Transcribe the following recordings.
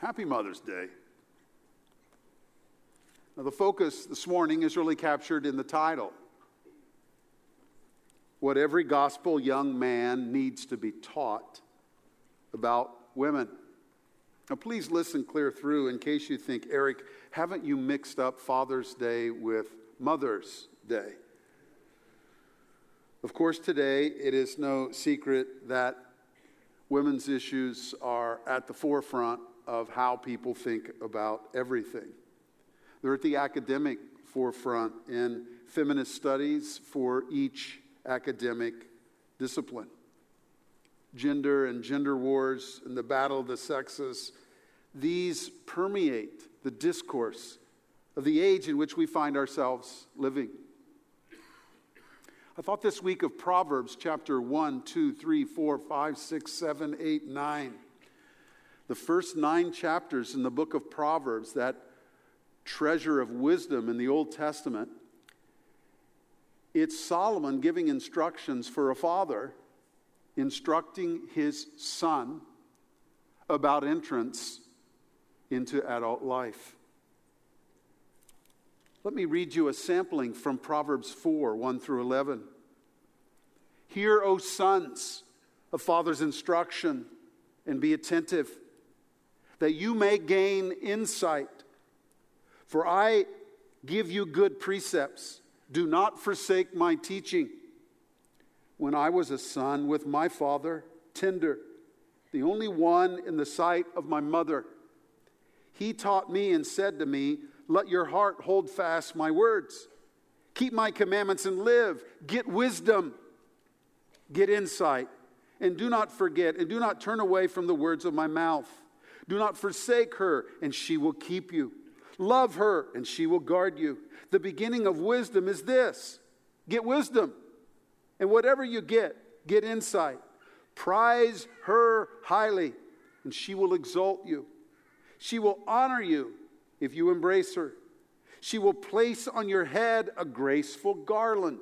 Happy Mother's Day. Now, the focus this morning is really captured in the title What Every Gospel Young Man Needs to Be Taught About Women. Now, please listen clear through in case you think, Eric, haven't you mixed up Father's Day with Mother's Day? Of course, today it is no secret that women's issues are at the forefront of how people think about everything. They're at the academic forefront in feminist studies for each academic discipline. Gender and gender wars and the battle of the sexes, these permeate the discourse of the age in which we find ourselves living. I thought this week of Proverbs chapter 1, 2, 3, 4, 5, 6, 7, 8, 9. The first nine chapters in the book of Proverbs, that treasure of wisdom in the Old Testament, it's Solomon giving instructions for a father, instructing his son about entrance into adult life. Let me read you a sampling from Proverbs 4 1 through 11. Hear, O sons, a father's instruction, and be attentive, that you may gain insight. For I give you good precepts. Do not forsake my teaching. When I was a son with my father, tender, the only one in the sight of my mother, he taught me and said to me, let your heart hold fast my words. Keep my commandments and live. Get wisdom, get insight, and do not forget, and do not turn away from the words of my mouth. Do not forsake her, and she will keep you. Love her, and she will guard you. The beginning of wisdom is this get wisdom. And whatever you get, get insight. Prize her highly, and she will exalt you. She will honor you if you embrace her. She will place on your head a graceful garland.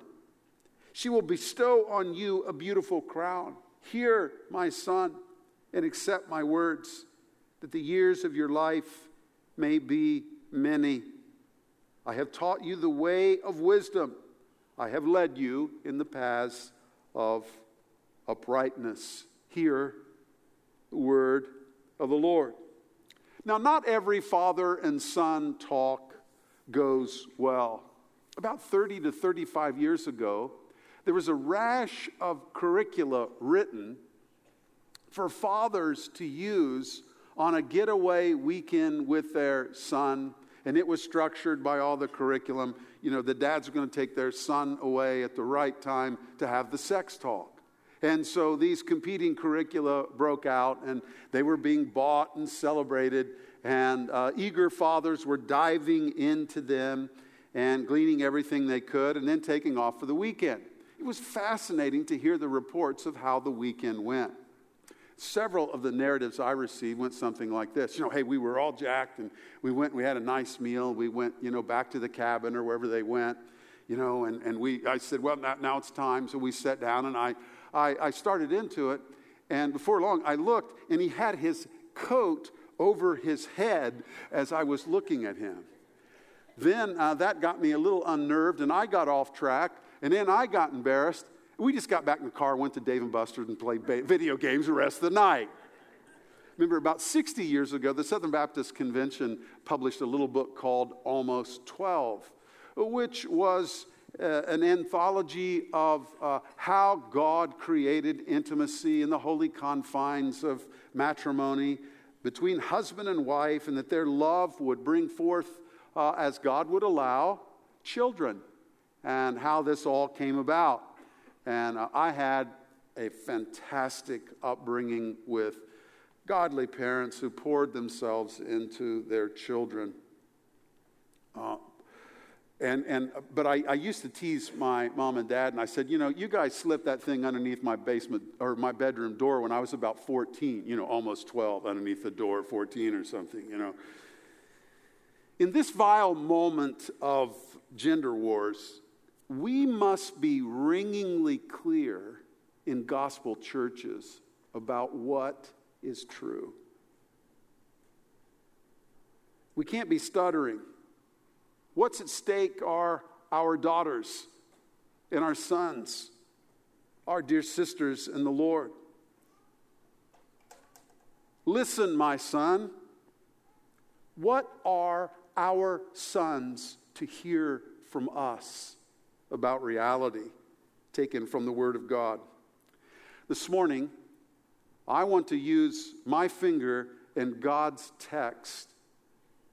She will bestow on you a beautiful crown. Hear, my son, and accept my words, that the years of your life may be many. I have taught you the way of wisdom. I have led you in the paths of uprightness. Hear the word of the Lord. Now, not every father and son talk goes well. About 30 to 35 years ago, there was a rash of curricula written for fathers to use on a getaway weekend with their son. And it was structured by all the curriculum. You know, the dads are going to take their son away at the right time to have the sex talk. And so these competing curricula broke out and they were being bought and celebrated. And uh, eager fathers were diving into them and gleaning everything they could and then taking off for the weekend. It was fascinating to hear the reports of how the weekend went. Several of the narratives I received went something like this. You know, hey, we were all jacked and we went, we had a nice meal. We went, you know, back to the cabin or wherever they went, you know, and, and we, I said, well, now, now it's time. So we sat down and I, I, I started into it. And before long, I looked, and he had his coat over his head as I was looking at him. Then uh, that got me a little unnerved, and I got off track, and then I got embarrassed. We just got back in the car, went to Dave and Buster's, and played video games the rest of the night. Remember, about 60 years ago, the Southern Baptist Convention published a little book called Almost 12, which was uh, an anthology of uh, how God created intimacy in the holy confines of matrimony between husband and wife, and that their love would bring forth, uh, as God would allow, children, and how this all came about. And uh, I had a fantastic upbringing with godly parents who poured themselves into their children. Uh, and, and, but I, I used to tease my mom and dad, and I said, you know, you guys slipped that thing underneath my basement or my bedroom door when I was about 14, you know, almost 12 underneath the door, 14 or something, you know. In this vile moment of gender wars, we must be ringingly clear in gospel churches about what is true. We can't be stuttering. What's at stake are our daughters and our sons, our dear sisters in the Lord. Listen, my son. What are our sons to hear from us about reality taken from the Word of God? This morning, I want to use my finger in God's text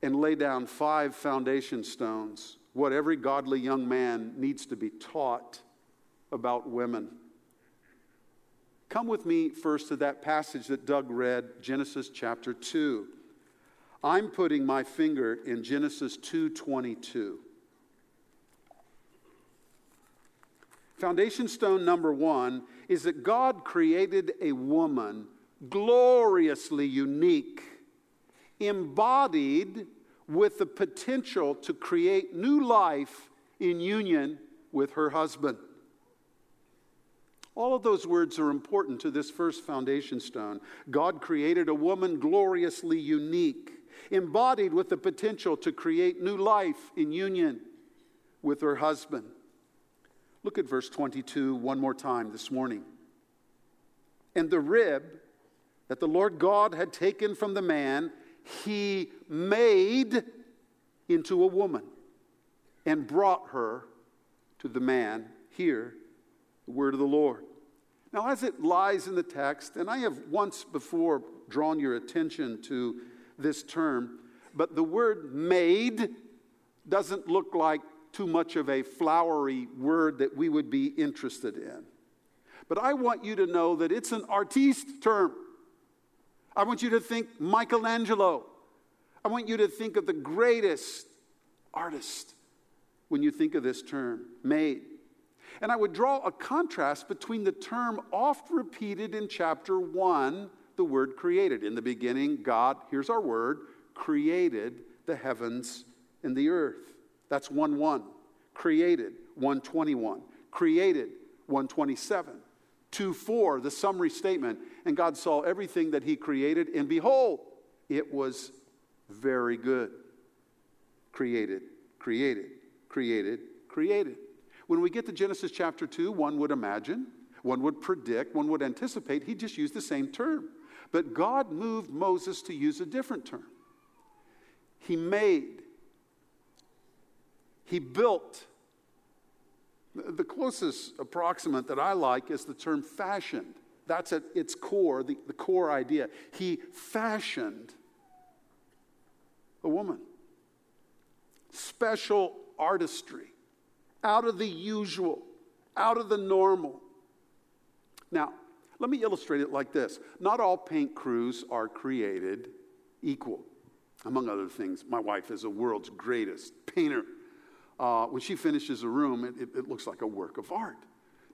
and lay down five foundation stones, what every godly young man needs to be taught about women. Come with me first to that passage that Doug read, Genesis chapter 2. I'm putting my finger in Genesis 2:22. Foundation stone number 1 is that God created a woman gloriously unique, embodied with the potential to create new life in union with her husband. All of those words are important to this first foundation stone. God created a woman gloriously unique, embodied with the potential to create new life in union with her husband. Look at verse 22 one more time this morning. And the rib that the Lord God had taken from the man, he made into a woman and brought her to the man. Here, the word of the Lord. Now, as it lies in the text, and I have once before drawn your attention to this term, but the word made doesn't look like too much of a flowery word that we would be interested in. But I want you to know that it's an artiste term. I want you to think Michelangelo. I want you to think of the greatest artist when you think of this term, made. And I would draw a contrast between the term oft repeated in chapter 1, the word created. In the beginning, God, here's our word, created the heavens and the earth. That's 1 1. Created, 121. Created, 127. 2 4, the summary statement. And God saw everything that He created, and behold, it was very good. Created, created, created, created. When we get to Genesis chapter 2, one would imagine, one would predict, one would anticipate he just used the same term. But God moved Moses to use a different term. He made, he built. The closest approximate that I like is the term fashioned. That's at its core, the, the core idea. He fashioned a woman. Special artistry, out of the usual, out of the normal. Now, let me illustrate it like this Not all paint crews are created equal. Among other things, my wife is the world's greatest painter. Uh, when she finishes a room, it, it, it, looks like a work of art.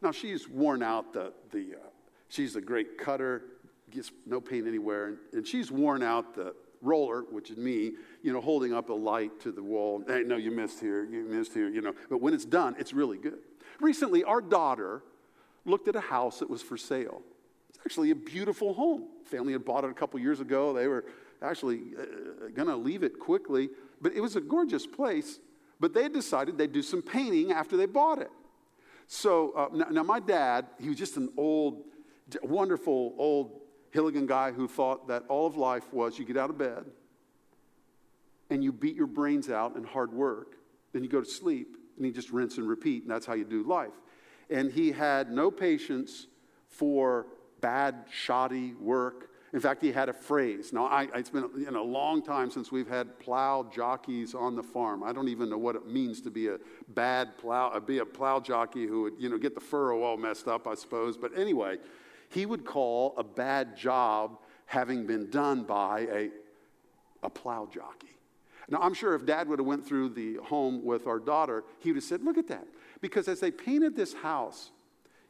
Now, she's worn out the, the uh, she's a great cutter, gets no paint anywhere, and, and she's worn out the, roller, which is me, you know, holding up a light to the wall. Hey, no, you missed here, you missed here, you know. But when it's done, it's really good. Recently, our daughter looked at a house that was for sale. It's actually a beautiful home. Family had bought it a couple years ago. They were actually uh, going to leave it quickly, but it was a gorgeous place. But they decided they'd do some painting after they bought it. So uh, now, now, my dad, he was just an old, wonderful old Hilligan guy who thought that all of life was you get out of bed and you beat your brains out in hard work, then you go to sleep and you just rinse and repeat, and that's how you do life. And he had no patience for bad, shoddy work. In fact, he had a phrase. Now, I, it's been you know, a long time since we've had plow jockeys on the farm. I don't even know what it means to be a bad plow, be a plow jockey who would, you know, get the furrow all messed up, I suppose. But anyway, he would call a bad job having been done by a, a plow jockey. Now, I'm sure if dad would have went through the home with our daughter, he would have said, look at that. Because as they painted this house,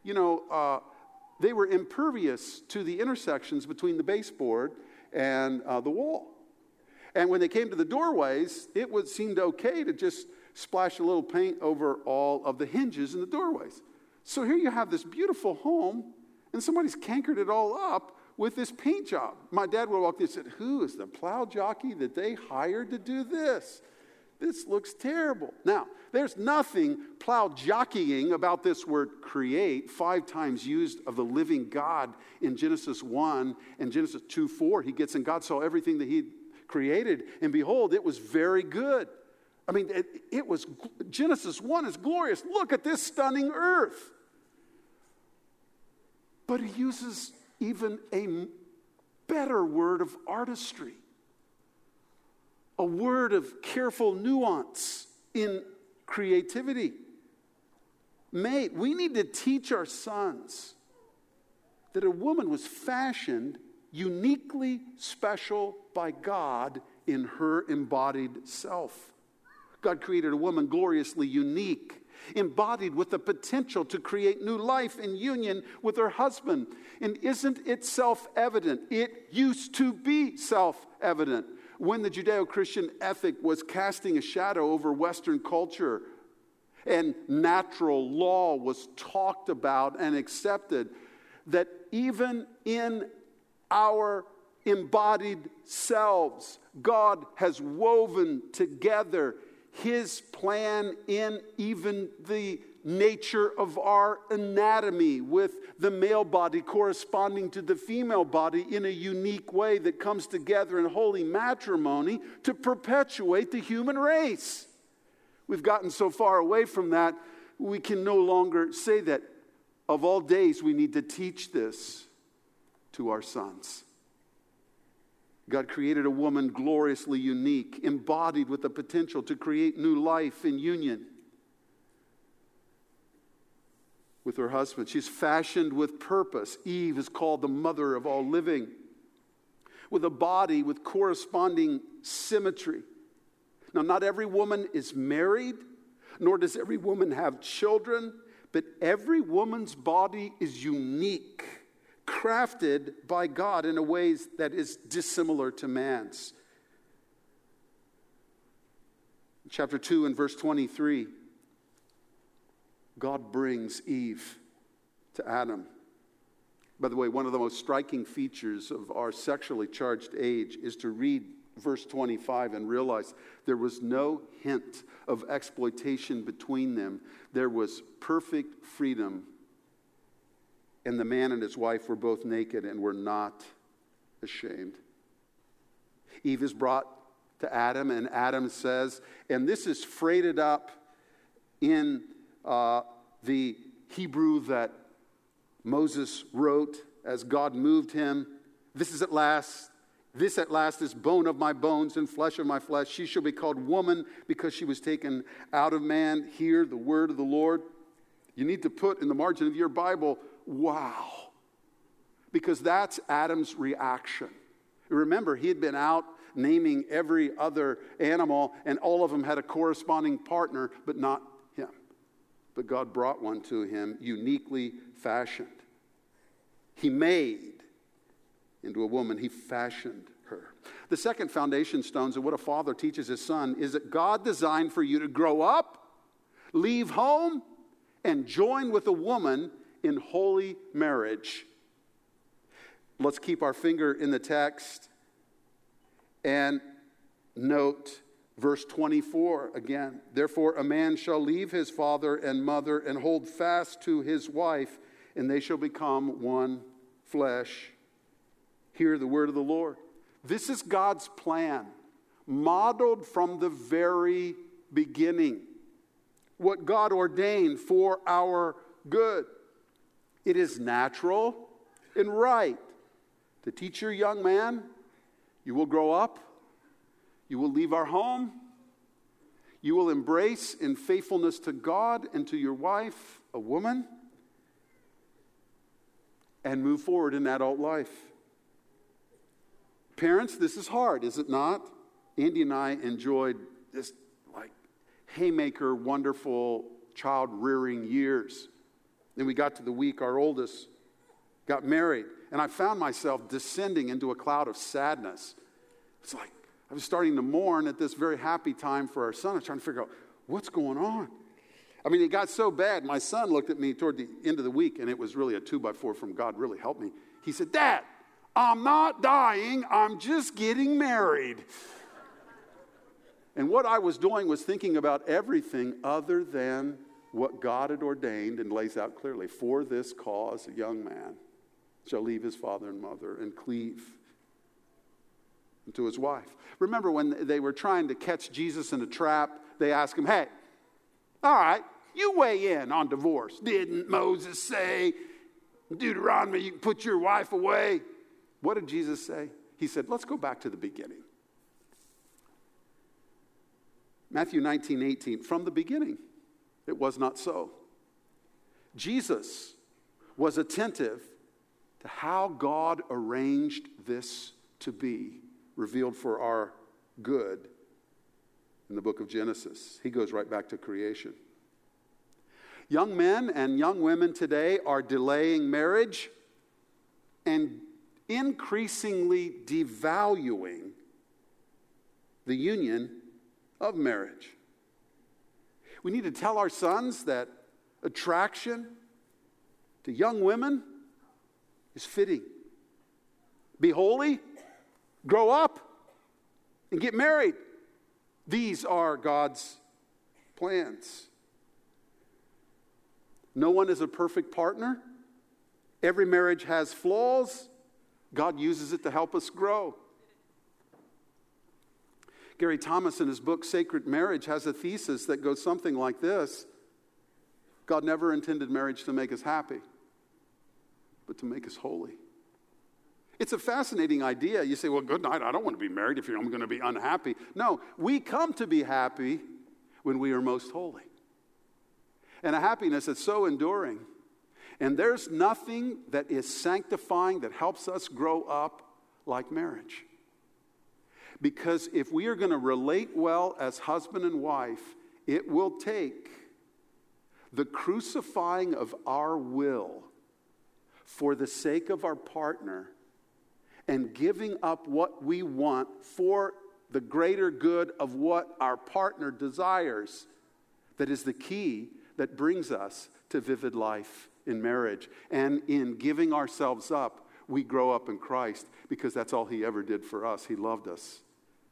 you know, uh, they were impervious to the intersections between the baseboard and uh, the wall. And when they came to the doorways, it would seemed okay to just splash a little paint over all of the hinges in the doorways. So here you have this beautiful home and somebody's cankered it all up with this paint job. My dad would walk in and said, Who is the plow jockey that they hired to do this? This looks terrible. Now, there's nothing plow jockeying about this word create, five times used of the living God in Genesis 1 and Genesis 2 4. He gets, and God saw everything that He created, and behold, it was very good. I mean, it, it was, Genesis 1 is glorious. Look at this stunning earth. But He uses even a better word of artistry a word of careful nuance in creativity. Mate, we need to teach our sons that a woman was fashioned uniquely special by God in her embodied self. God created a woman gloriously unique, embodied with the potential to create new life in union with her husband. And isn't it self evident? It used to be self evident when the Judeo Christian ethic was casting a shadow over Western culture and natural law was talked about and accepted, that even in our embodied selves, God has woven together His plan in even the nature of our anatomy, with the male body corresponding to the female body in a unique way that comes together in holy matrimony to perpetuate the human race. We've gotten so far away from that, we can no longer say that. Of all days, we need to teach this to our sons. God created a woman gloriously unique, embodied with the potential to create new life in union. With her husband. She's fashioned with purpose. Eve is called the mother of all living, with a body with corresponding symmetry. Now, not every woman is married, nor does every woman have children, but every woman's body is unique, crafted by God in a way that is dissimilar to man's. Chapter 2 and verse 23. God brings Eve to Adam. By the way, one of the most striking features of our sexually charged age is to read verse 25 and realize there was no hint of exploitation between them. There was perfect freedom. And the man and his wife were both naked and were not ashamed. Eve is brought to Adam, and Adam says, and this is freighted up in uh, the Hebrew that Moses wrote as God moved him. This is at last, this at last is bone of my bones and flesh of my flesh. She shall be called woman because she was taken out of man. Hear the word of the Lord. You need to put in the margin of your Bible, wow, because that's Adam's reaction. Remember, he had been out naming every other animal, and all of them had a corresponding partner, but not but God brought one to him uniquely fashioned. He made into a woman, he fashioned her. The second foundation stones of what a father teaches his son is that God designed for you to grow up, leave home, and join with a woman in holy marriage. Let's keep our finger in the text and note Verse 24 again, therefore a man shall leave his father and mother and hold fast to his wife, and they shall become one flesh. Hear the word of the Lord. This is God's plan, modeled from the very beginning. What God ordained for our good. It is natural and right to teach your young man, you will grow up you will leave our home. You will embrace in faithfulness to God and to your wife, a woman, and move forward in adult life. Parents, this is hard, is it not? Andy and I enjoyed this like haymaker, wonderful child rearing years. Then we got to the week our oldest got married, and I found myself descending into a cloud of sadness. It's like, I was starting to mourn at this very happy time for our son. I was trying to figure out what's going on. I mean, it got so bad. My son looked at me toward the end of the week, and it was really a two by four from God, really helped me. He said, Dad, I'm not dying, I'm just getting married. And what I was doing was thinking about everything other than what God had ordained and lays out clearly. For this cause, a young man shall leave his father and mother and cleave to his wife. Remember when they were trying to catch Jesus in a trap, they asked him, Hey, all right, you weigh in on divorce. Didn't Moses say, Deuteronomy, you can put your wife away? What did Jesus say? He said, Let's go back to the beginning. Matthew 19, 18, from the beginning, it was not so. Jesus was attentive to how God arranged this to be revealed for our good in the book of Genesis. He goes right back to creation. Young men and young women today are delaying marriage and increasingly devaluing the union of marriage. We need to tell our sons that attraction to young women is fitting. Be holy, grow up, and get married. These are God's plans. No one is a perfect partner. Every marriage has flaws. God uses it to help us grow. Gary Thomas, in his book Sacred Marriage, has a thesis that goes something like this God never intended marriage to make us happy, but to make us holy. It's a fascinating idea. You say, well, good night. I don't want to be married if I'm going to be unhappy. No, we come to be happy when we are most holy. And a happiness that's so enduring. And there's nothing that is sanctifying that helps us grow up like marriage. Because if we are going to relate well as husband and wife, it will take the crucifying of our will for the sake of our partner and giving up what we want for the greater good of what our partner desires that is the key that brings us to vivid life in marriage. And in giving ourselves up, we grow up in Christ because that's all He ever did for us. He loved us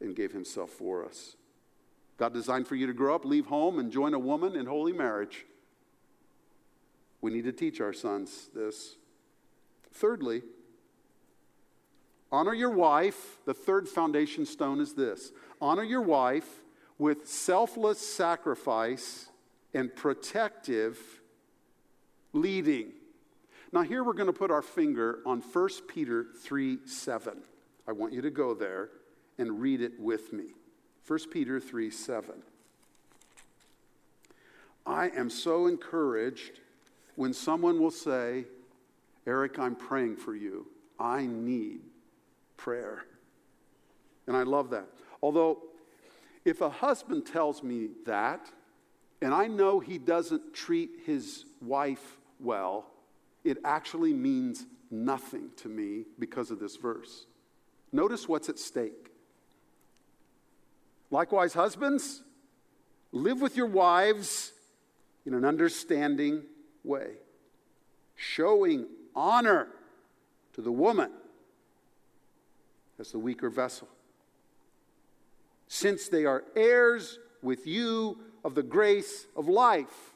and gave Himself for us. God designed for you to grow up, leave home, and join a woman in holy marriage. We need to teach our sons this. Thirdly, Honor your wife. The third foundation stone is this honor your wife with selfless sacrifice and protective leading. Now, here we're going to put our finger on 1 Peter 3 7. I want you to go there and read it with me. 1 Peter 3 7. I am so encouraged when someone will say, Eric, I'm praying for you. I need prayer. And I love that. Although, if a husband tells me that, and I know he doesn't treat his wife well, it actually means nothing to me because of this verse. Notice what's at stake. Likewise, husbands, live with your wives in an understanding way, showing honor to the woman as the weaker vessel. Since they are heirs with you of the grace of life,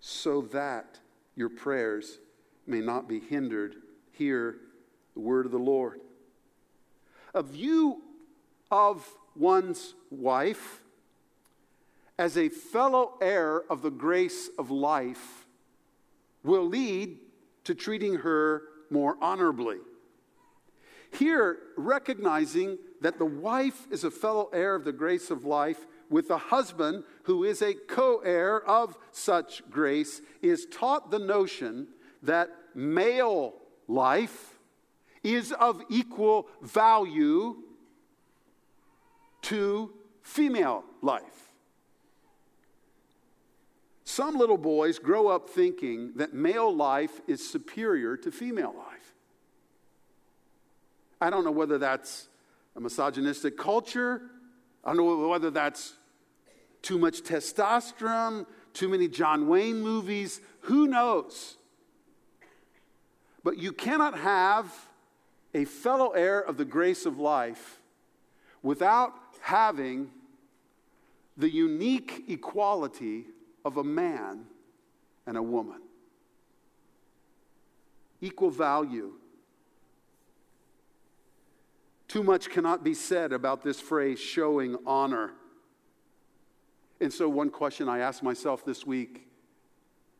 so that your prayers may not be hindered. Hear the word of the Lord. A view of one's wife as a fellow heir of the grace of life will lead to treating her more honorably. Here, recognizing that the wife is a fellow heir of the grace of life with the husband who is a co heir of such grace, is taught the notion that male life is of equal value to female life. Some little boys grow up thinking that male life is superior to female life. I don't know whether that's a misogynistic culture. I don't know whether that's too much testosterone, too many John Wayne movies. Who knows? But you cannot have a fellow heir of the grace of life without having the unique equality of a man and a woman. Equal value. Too much cannot be said about this phrase, showing honor. And so, one question I asked myself this week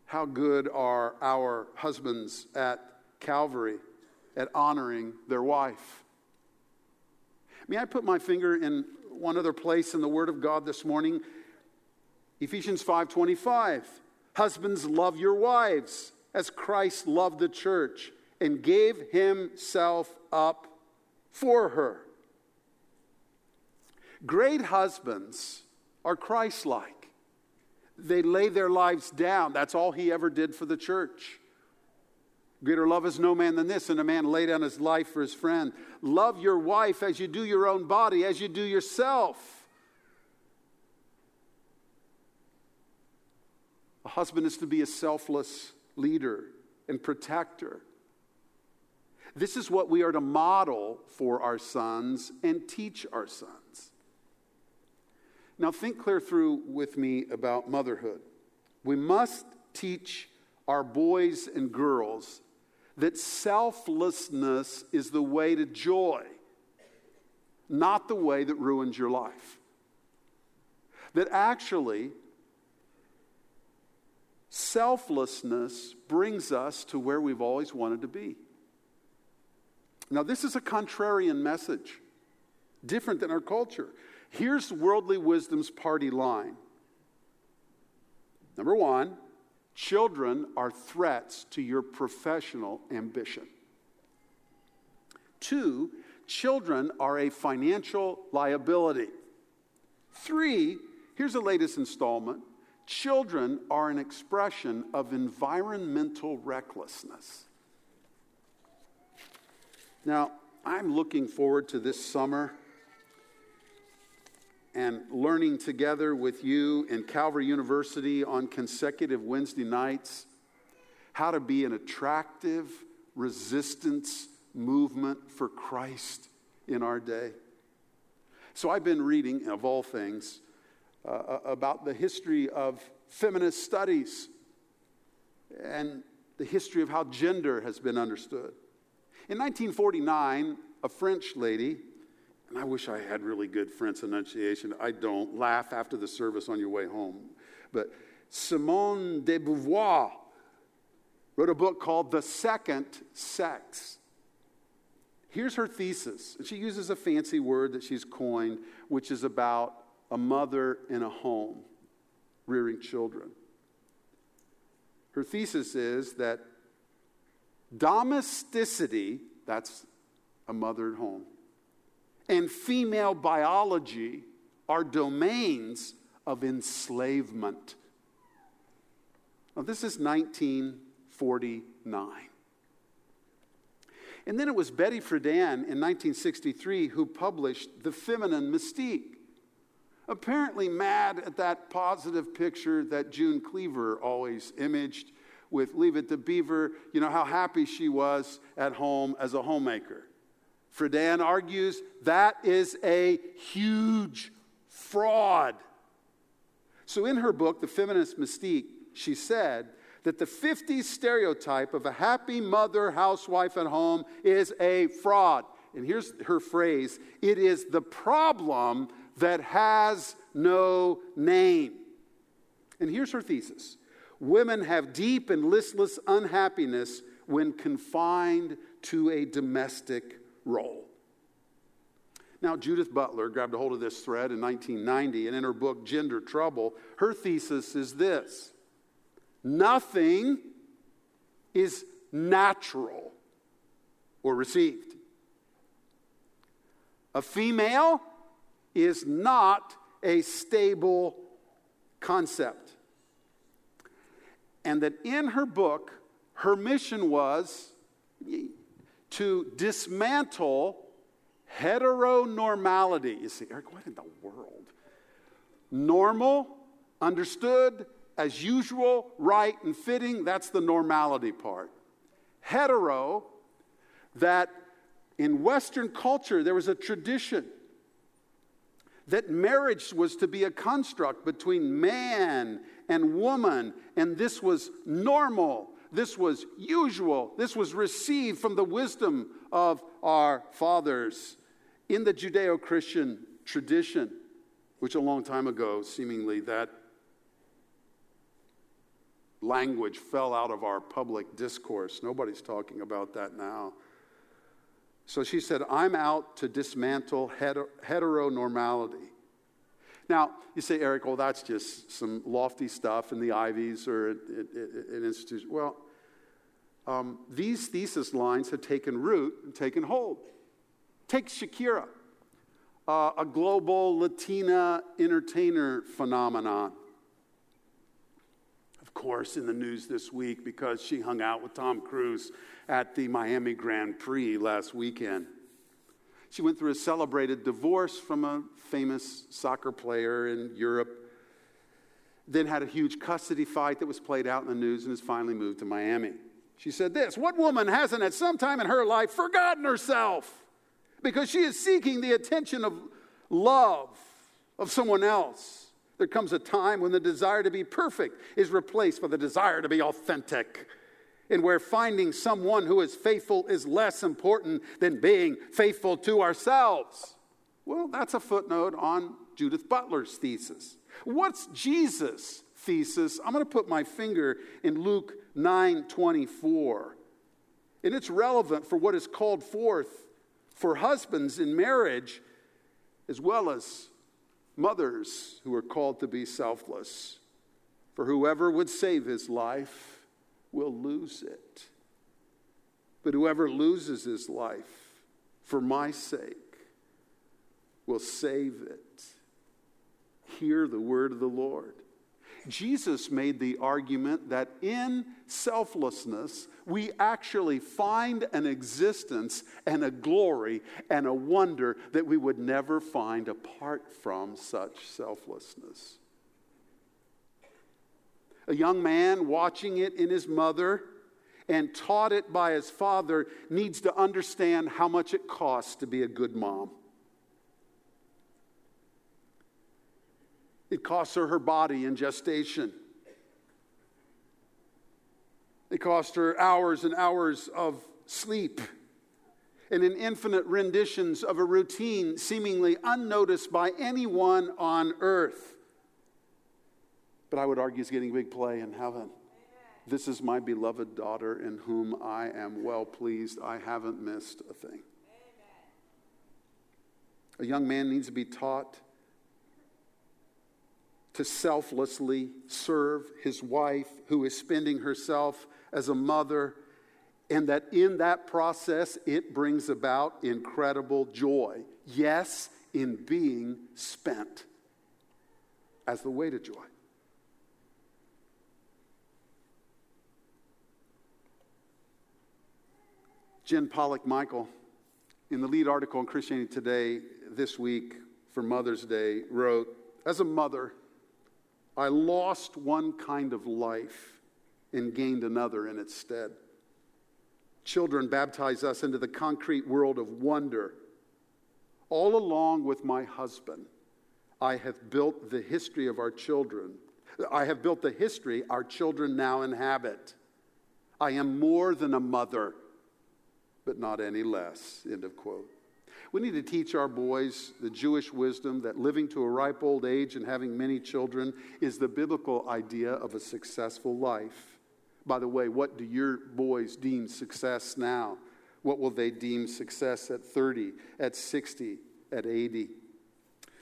how good are our husbands at Calvary at honoring their wife? May I put my finger in one other place in the Word of God this morning? Ephesians 5:25. Husbands, love your wives as Christ loved the church and gave himself up for her. Great husbands are Christ like. They lay their lives down. That's all he ever did for the church. Greater love is no man than this, and a man lay down his life for his friend. Love your wife as you do your own body, as you do yourself. A husband is to be a selfless leader and protector. This is what we are to model for our sons and teach our sons. Now, think clear through with me about motherhood. We must teach our boys and girls that selflessness is the way to joy, not the way that ruins your life. That actually, selflessness brings us to where we've always wanted to be. Now, this is a contrarian message, different than our culture. Here's worldly wisdom's party line. Number one, children are threats to your professional ambition. Two, children are a financial liability. Three, here's the latest installment children are an expression of environmental recklessness. Now, I'm looking forward to this summer and learning together with you in Calvary University on consecutive Wednesday nights how to be an attractive resistance movement for Christ in our day. So I've been reading, of all things, uh, about the history of feminist studies and the history of how gender has been understood. In 1949, a French lady and I wish I had really good French enunciation. I don't. Laugh after the service on your way home. But Simone de Beauvoir wrote a book called The Second Sex. Here's her thesis. She uses a fancy word that she's coined, which is about a mother in a home rearing children. Her thesis is that domesticity, that's a mother at home, and female biology are domains of enslavement. Now, this is 1949. And then it was Betty Friedan in 1963 who published The Feminine Mystique. Apparently, mad at that positive picture that June Cleaver always imaged with Leave It to Beaver, you know, how happy she was at home as a homemaker. Friedan argues that is a huge fraud. So, in her book, The Feminist Mystique, she said that the 50s stereotype of a happy mother, housewife at home is a fraud. And here's her phrase it is the problem that has no name. And here's her thesis women have deep and listless unhappiness when confined to a domestic role. Now, Judith Butler grabbed a hold of this thread in 1990, and in her book, Gender Trouble, her thesis is this Nothing is natural or received. A female is not a stable concept. And that in her book, her mission was to dismantle heteronormality. You see, Eric, what in the world? Normal, understood, as usual, right and fitting, that's the normality part. Hetero, that In Western culture, there was a tradition that marriage was to be a construct between man and woman, and this was normal, this was usual, this was received from the wisdom of our fathers. In the Judeo Christian tradition, which a long time ago, seemingly, that language fell out of our public discourse. Nobody's talking about that now. So she said, I'm out to dismantle heteronormality. Now, you say, Eric, well, that's just some lofty stuff in the Ivies or an institution. Well, um, these thesis lines have taken root and taken hold. Take Shakira, uh, a global Latina entertainer phenomenon. Course, in the news this week because she hung out with Tom Cruise at the Miami Grand Prix last weekend. She went through a celebrated divorce from a famous soccer player in Europe, then had a huge custody fight that was played out in the news and has finally moved to Miami. She said this What woman hasn't at some time in her life forgotten herself because she is seeking the attention of love of someone else? There comes a time when the desire to be perfect is replaced by the desire to be authentic and where finding someone who is faithful is less important than being faithful to ourselves. Well, that's a footnote on Judith Butler's thesis. What's Jesus' thesis? I'm going to put my finger in Luke 9:24. And it's relevant for what is called forth for husbands in marriage as well as mothers who are called to be selfless. For whoever would save his life will lose it. But whoever loses his life for my sake will save it. Hear the word of the Lord. Jesus made the argument that in selflessness, we actually find an existence and a glory and a wonder that we would never find apart from such selflessness. A young man watching it in his mother and taught it by his father needs to understand how much it costs to be a good mom. It costs her her body in gestation. It cost her hours and hours of sleep and in infinite renditions of a routine seemingly unnoticed by anyone on earth but I would argue is getting big play in heaven. This is my beloved daughter in whom I am well pleased. I haven't missed a thing. A young man needs to be taught to selflessly serve his wife who is spending herself as a mother, and that in that process it brings about incredible joy. Yes, in being spent as the way to joy. Jen Pollock Michel, in the lead article in Christianity Today this week for Mother's Day, wrote As a mother, I lost one kind of life and gained another in its stead. Children baptize us into the concrete world of wonder. All along with my husband, I have built the history of our children. I have built the history our children now inhabit. I am more than a mother but not any less. End of quote. We need to teach our boys the Jewish wisdom that living to a ripe old age and having many children is the biblical idea of a successful life. By the way, what do your boys deem success now? What will they deem success at 30, at 60, at 80?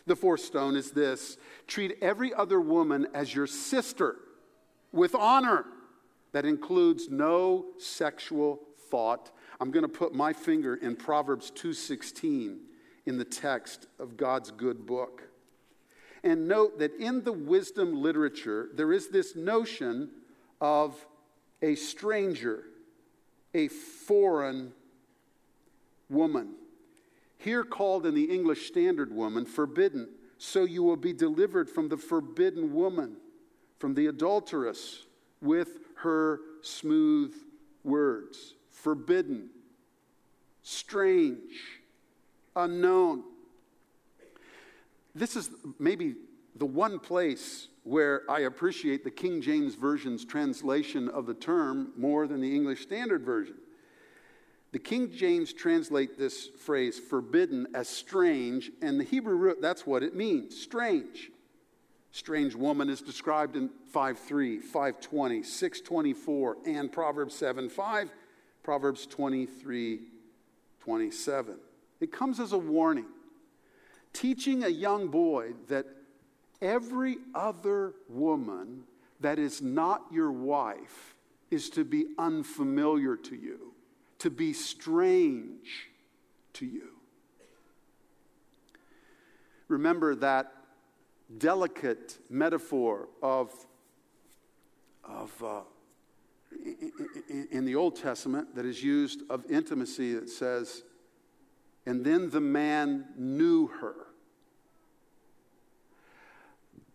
The fourth stone is this treat every other woman as your sister with honor. That includes no sexual thought I'm going to put my finger in Proverbs 2:16 in the text of God's good book. And note that in the wisdom literature there is this notion of a stranger, a foreign woman. Here called in the English Standard Woman, forbidden. So you will be delivered from the forbidden woman, from the adulteress with her smooth words forbidden. strange, unknown. This is maybe the one place where I appreciate the King James Version's translation of the term more than the English Standard Version. The King James translate this phrase forbidden as strange, and the Hebrew root, that's what it means strange. Strange woman is described in 5.3, 5.20, 6.24, and Proverbs 7.5, Proverbs 23, 27. It comes as a warning, teaching a young boy that every other woman that is not your wife is to be unfamiliar to you, to be strange to you. Remember that delicate metaphor of, of uh, in, in the Old Testament that is used of intimacy that says, and then the man knew her.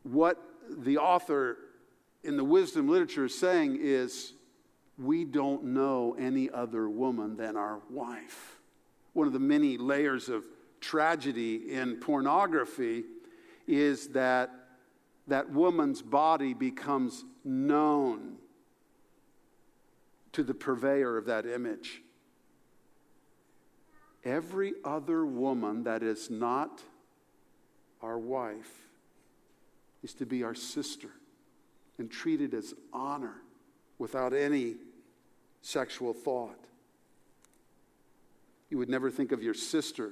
What the author in the wisdom literature is saying is, we don't know any other woman than our wife. One of the many layers of tragedy in pornography is that that woman's body becomes known to the purveyor of that image. Every other woman that is not our wife is to be our sister and treated as honor without any sexual thought. You would never think of your sister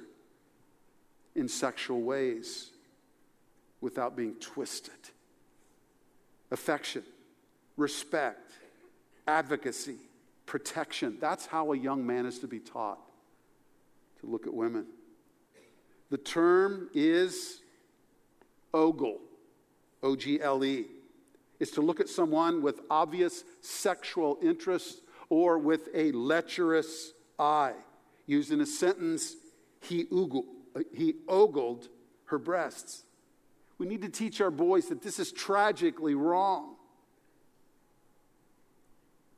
in sexual ways without being twisted. Affection, respect, advocacy, protection. That's how a young man is to be taught to look at women. The term is ogle, O G L E. Is to look at someone with obvious sexual interest or with a lecherous eye. Used in a sentence, he, he ogled her breasts. We need to teach our boys that this is tragically wrong.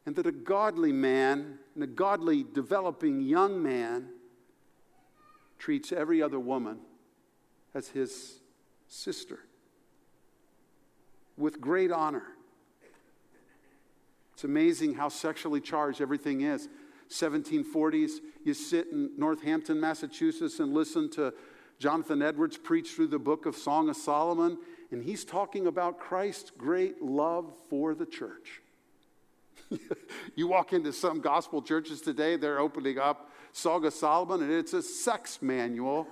And that a godly man and a godly developing young man treats every other woman as his sister with great honor. It's amazing how sexually charged everything is. 1740s, you sit in Northampton, Massachusetts, and listen to Jonathan Edwards preach through the book of Song of Solomon, and he's talking about Christ's great love for the church. you walk into some gospel churches today, they're opening up Song of Solomon, and it's a sex manual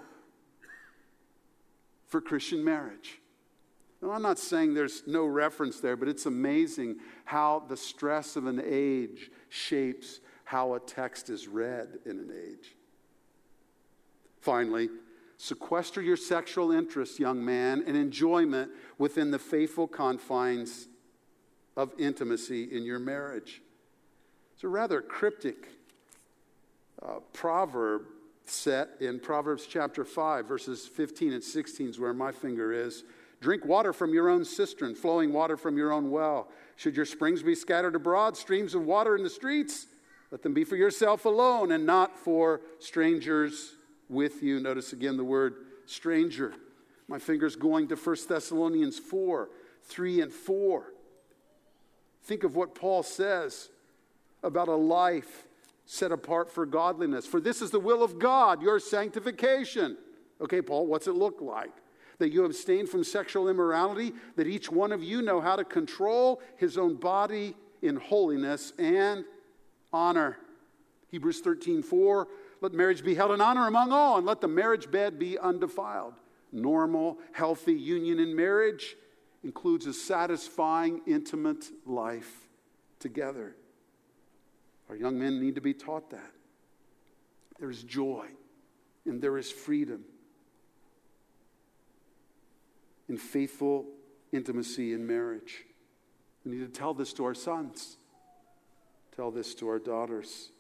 for Christian marriage. Now, I'm not saying there's no reference there, but it's amazing how the stress of an age shapes how a text is read in an age. Finally, Sequester your sexual interest, young man, and enjoyment within the faithful confines of intimacy in your marriage. It's a rather cryptic uh, proverb set in Proverbs chapter 5, verses 15 and 16 is where my finger is. Drink water from your own cistern, flowing water from your own well. Should your springs be scattered abroad, streams of water in the streets, let them be for yourself alone and not for strangers with you. Notice again the word stranger. My finger's going to 1 Thessalonians 4 3 and 4. Think of what Paul says about a life set apart for godliness. For this is the will of God, your sanctification. Okay, Paul, what's it look like? That you abstain from sexual immorality, that each one of you know how to control his own body in holiness and honor. Hebrews 13 4 let marriage be held in honor among all, and let the marriage bed be undefiled. Normal, healthy union in marriage includes a satisfying, intimate life together. Our young men need to be taught that. There is joy and there is freedom in faithful intimacy in marriage. We need to tell this to our sons, tell this to our daughters.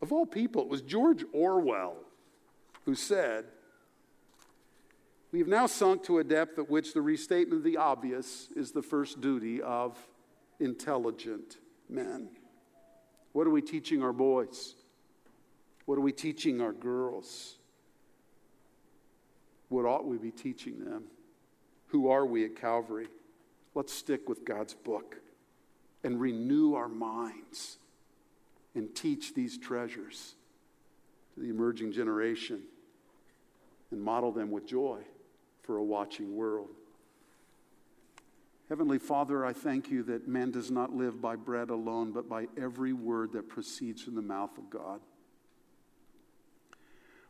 Of all people, it was George Orwell who said, We have now sunk to a depth at which the restatement of the obvious is the first duty of intelligent men. What are we teaching our boys? What are we teaching our girls? What ought we be teaching them? Who are we at Calvary? Let's stick with God's book and renew our minds and teach these treasures to the emerging generation and model them with joy for a watching world. Heavenly Father, I thank you that man does not live by bread alone, but by every word that proceeds from the mouth of God.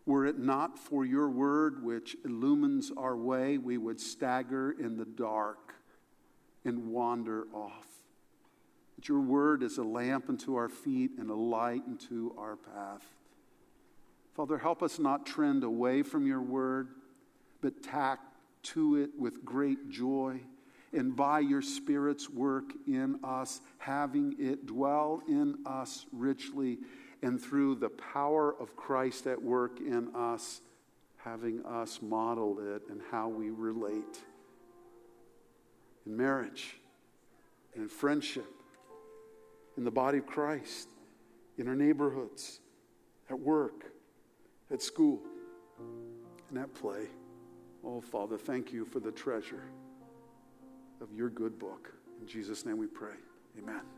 Were it not for your word, which illumines our way, we would stagger in the dark and wander off. But your word is a lamp unto our feet and a light unto our path. Father, help us not trend away from your word, but tack to it with great joy and by your Spirit's work in us, having it dwell in us richly, and through the power of Christ at work in us, having us model it and how we relate in marriage, in friendship, in the body of Christ, in our neighborhoods, at work, at school, and at play. Oh, Father, thank you for the treasure of your good book. In Jesus' name we pray. Amen.